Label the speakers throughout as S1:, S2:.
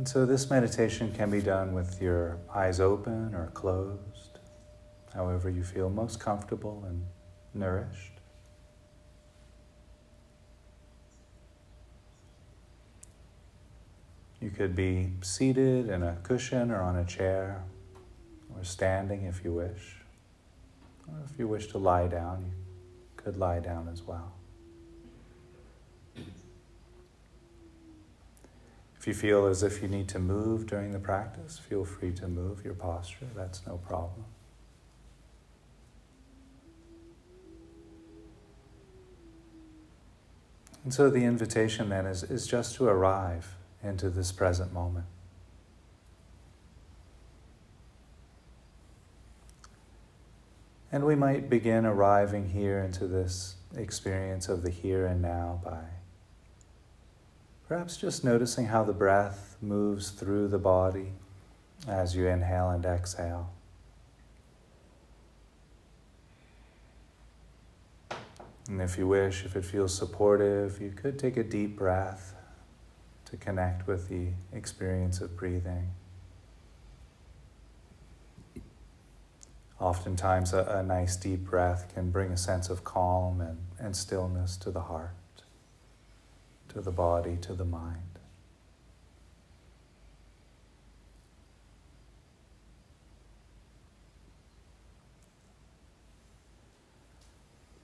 S1: And so this meditation can be done with your eyes open or closed, however you feel most comfortable and nourished. You could be seated in a cushion or on a chair, or standing if you wish. Or if you wish to lie down, you could lie down as well. If you feel as if you need to move during the practice, feel free to move your posture. That's no problem. And so the invitation then is, is just to arrive into this present moment. And we might begin arriving here into this experience of the here and now by Perhaps just noticing how the breath moves through the body as you inhale and exhale. And if you wish, if it feels supportive, you could take a deep breath to connect with the experience of breathing. Oftentimes, a, a nice deep breath can bring a sense of calm and, and stillness to the heart to the body, to the mind.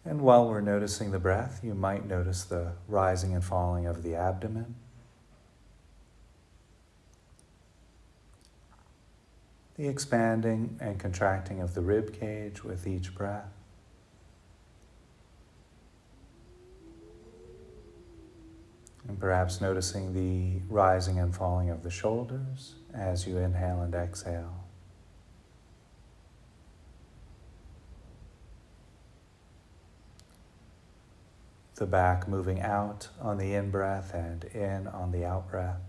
S1: And while we're noticing the breath, you might notice the rising and falling of the abdomen. The expanding and contracting of the rib cage with each breath. And perhaps noticing the rising and falling of the shoulders as you inhale and exhale. The back moving out on the in breath and in on the out breath.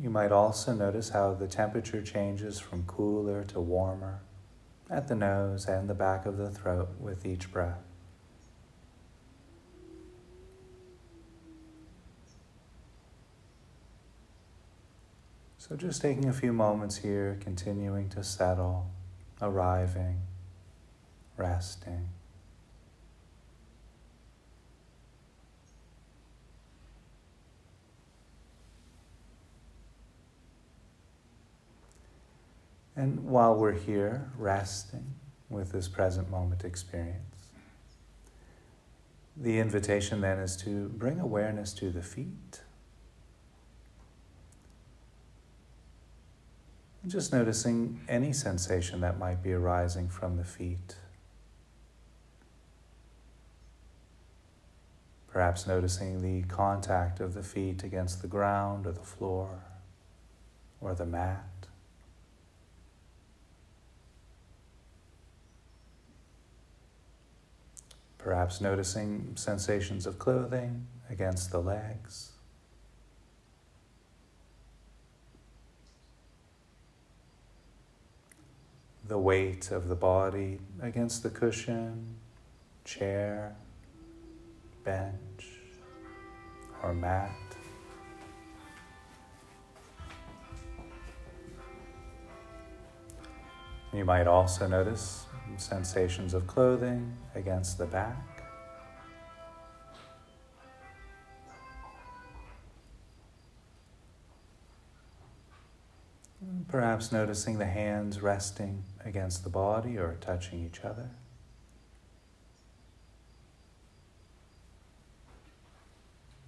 S1: You might also notice how the temperature changes from cooler to warmer at the nose and the back of the throat with each breath. So, just taking a few moments here, continuing to settle, arriving, resting. And while we're here resting with this present moment experience, the invitation then is to bring awareness to the feet. Just noticing any sensation that might be arising from the feet. Perhaps noticing the contact of the feet against the ground or the floor or the mat. Perhaps noticing sensations of clothing against the legs. The weight of the body against the cushion, chair, bench, or mat. You might also notice sensations of clothing against the back. Perhaps noticing the hands resting against the body or touching each other.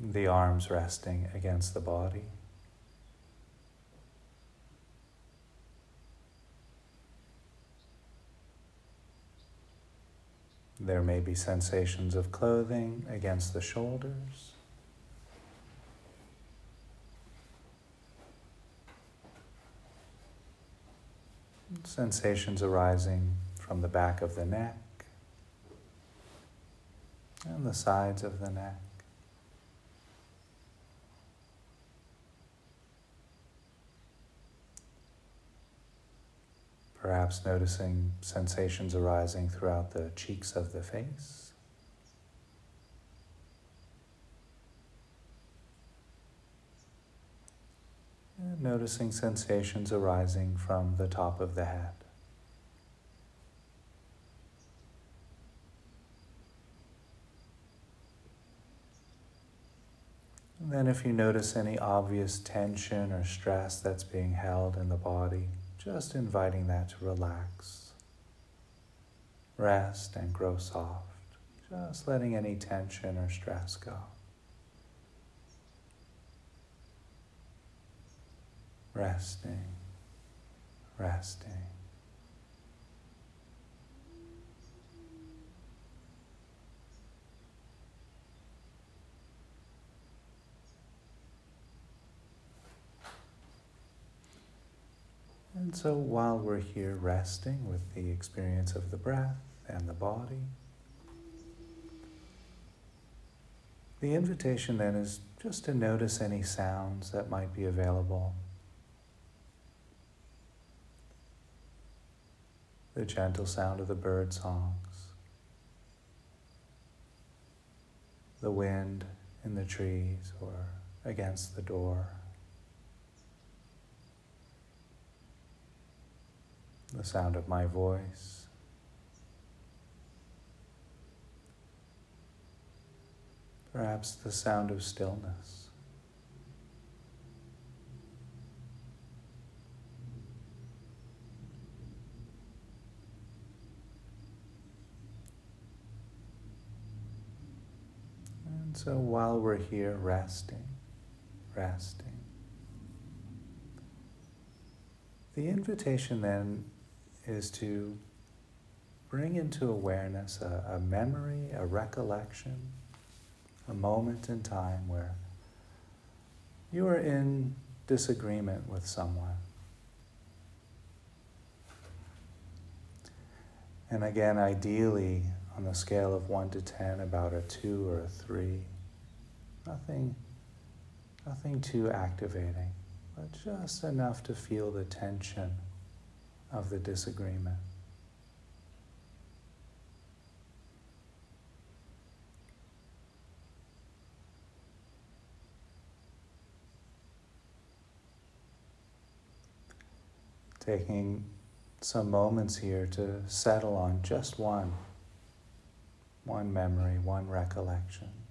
S1: The arms resting against the body. There may be sensations of clothing against the shoulders. Sensations arising from the back of the neck and the sides of the neck. Perhaps noticing sensations arising throughout the cheeks of the face. And noticing sensations arising from the top of the head. And then, if you notice any obvious tension or stress that's being held in the body, just inviting that to relax, rest, and grow soft. Just letting any tension or stress go. Resting, resting. And so while we're here resting with the experience of the breath and the body, the invitation then is just to notice any sounds that might be available. The gentle sound of the bird songs, the wind in the trees or against the door. The sound of my voice. Perhaps the sound of stillness. And so while we're here resting, resting, the invitation then is to bring into awareness a, a memory, a recollection, a moment in time where you are in disagreement with someone. And again, ideally, on the scale of 1 to 10, about a 2 or a 3. Nothing, nothing too activating, but just enough to feel the tension of the disagreement. Taking some moments here to settle on just one, one memory, one recollection.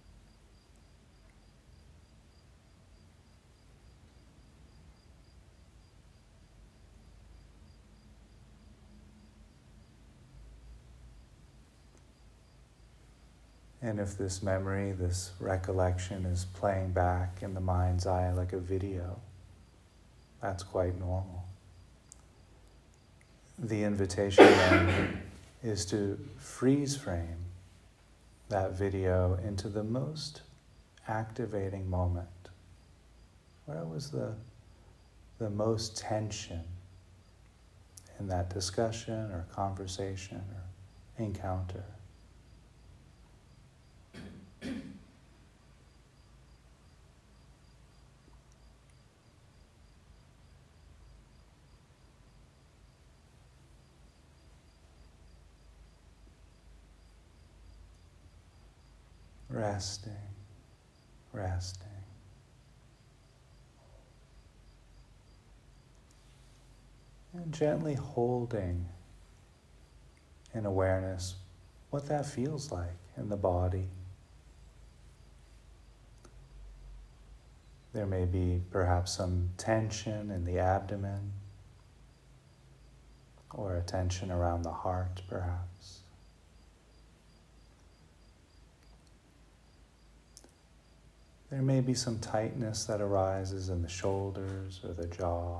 S1: And if this memory, this recollection is playing back in the mind's eye like a video, that's quite normal. The invitation then is to freeze frame that video into the most activating moment. Where was the, the most tension in that discussion or conversation or encounter? Resting, resting. And gently holding in awareness what that feels like in the body. There may be perhaps some tension in the abdomen or a tension around the heart, perhaps. There may be some tightness that arises in the shoulders or the jaw.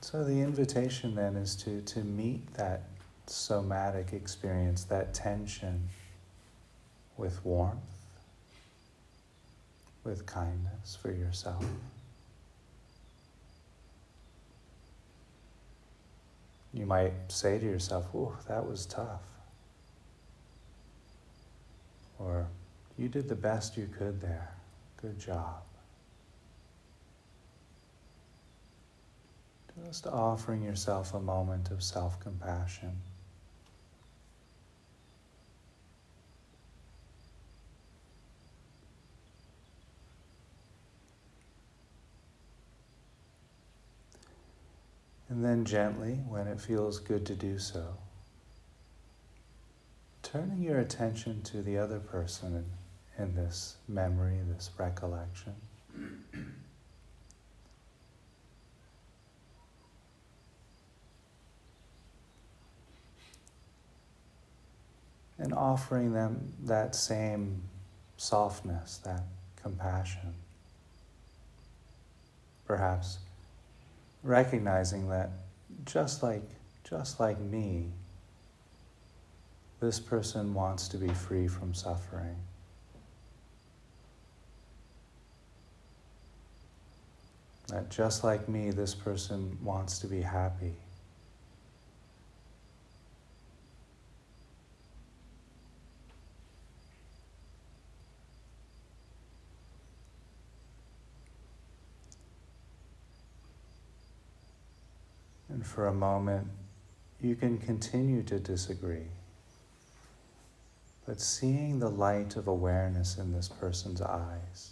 S1: So the invitation then is to, to meet that somatic experience, that tension, with warmth, with kindness for yourself. You might say to yourself, Ooh, that was tough. Or You did the best you could there. Good job. Just offering yourself a moment of self compassion. And then gently, when it feels good to do so, turning your attention to the other person in, in this memory, this recollection. and offering them that same softness, that compassion. Perhaps recognizing that just like just like me, this person wants to be free from suffering. That just like me, this person wants to be happy. For a moment, you can continue to disagree. But seeing the light of awareness in this person's eyes.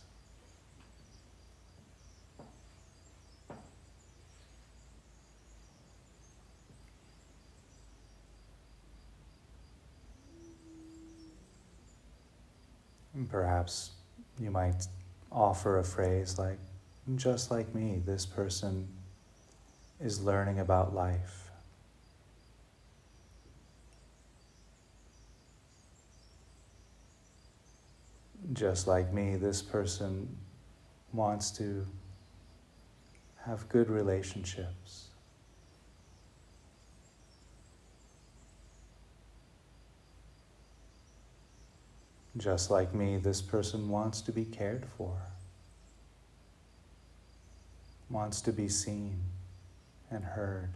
S1: Perhaps you might offer a phrase like, just like me, this person is learning about life. Just like me, this person wants to have good relationships. Just like me, this person wants to be cared for, wants to be seen and heard.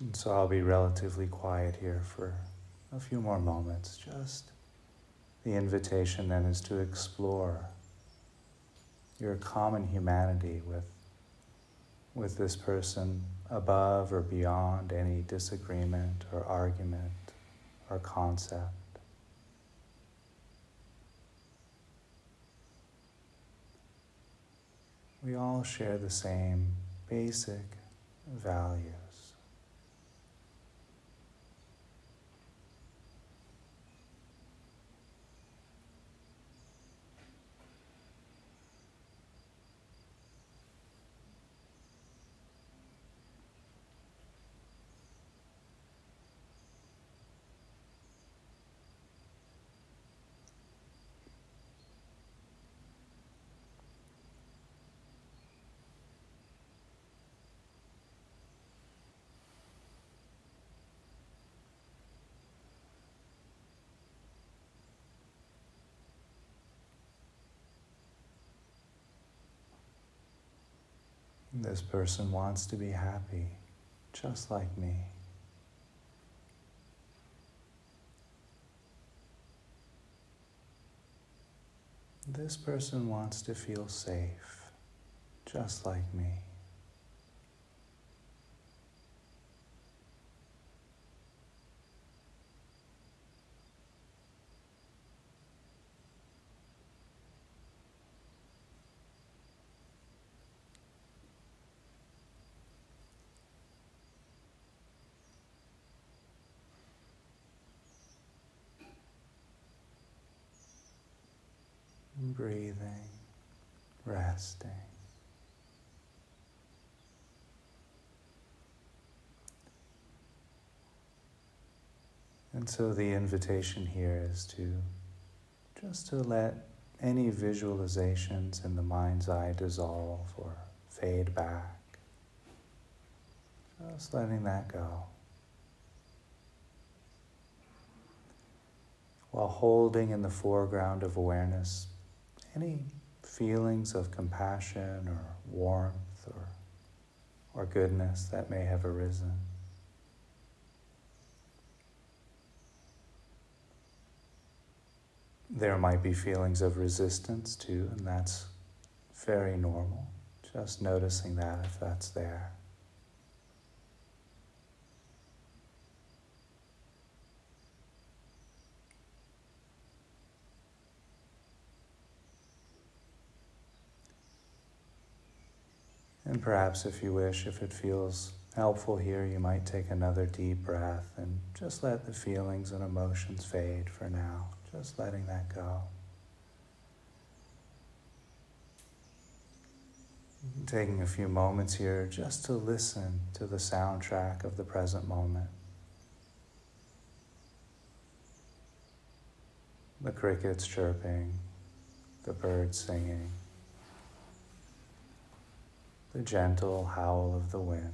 S1: And so I'll be relatively quiet here for a few more moments. Just the invitation then is to explore your common humanity with, with this person above or beyond any disagreement or argument or concept. We all share the same basic values. This person wants to be happy, just like me. This person wants to feel safe, just like me. Breathing, resting. And so the invitation here is to just to let any visualizations in the mind's eye dissolve or fade back. Just letting that go. while holding in the foreground of awareness any feelings of compassion or warmth or, or goodness that may have arisen. There might be feelings of resistance too, and that's very normal. Just noticing that if that's there. And perhaps, if you wish, if it feels helpful here, you might take another deep breath and just let the feelings and emotions fade for now, just letting that go. Taking a few moments here just to listen to the soundtrack of the present moment. The crickets chirping, the birds singing the gentle howl of the wind.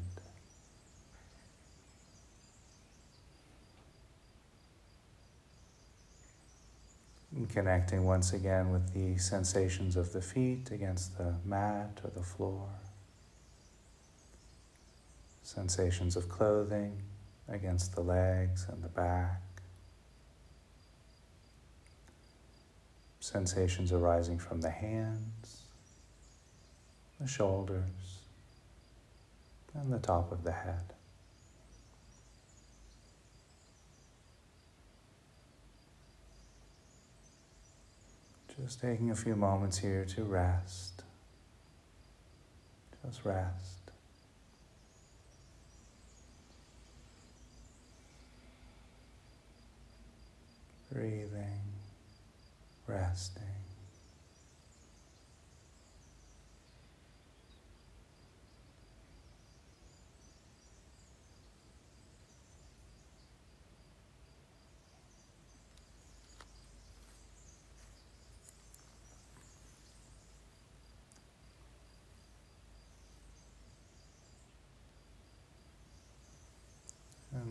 S1: And connecting once again with the sensations of the feet against the mat or the floor. Sensations of clothing against the legs and the back. Sensations arising from the hands the shoulders, and the top of the head. Just taking a few moments here to rest. Just rest. Breathing, resting.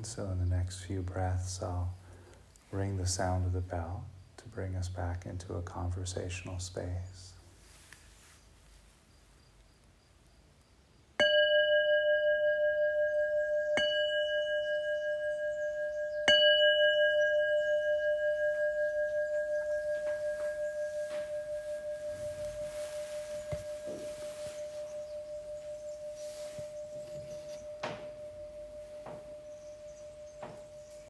S1: So, in the next few breaths, I'll ring the sound of the bell to bring us back into a conversational space.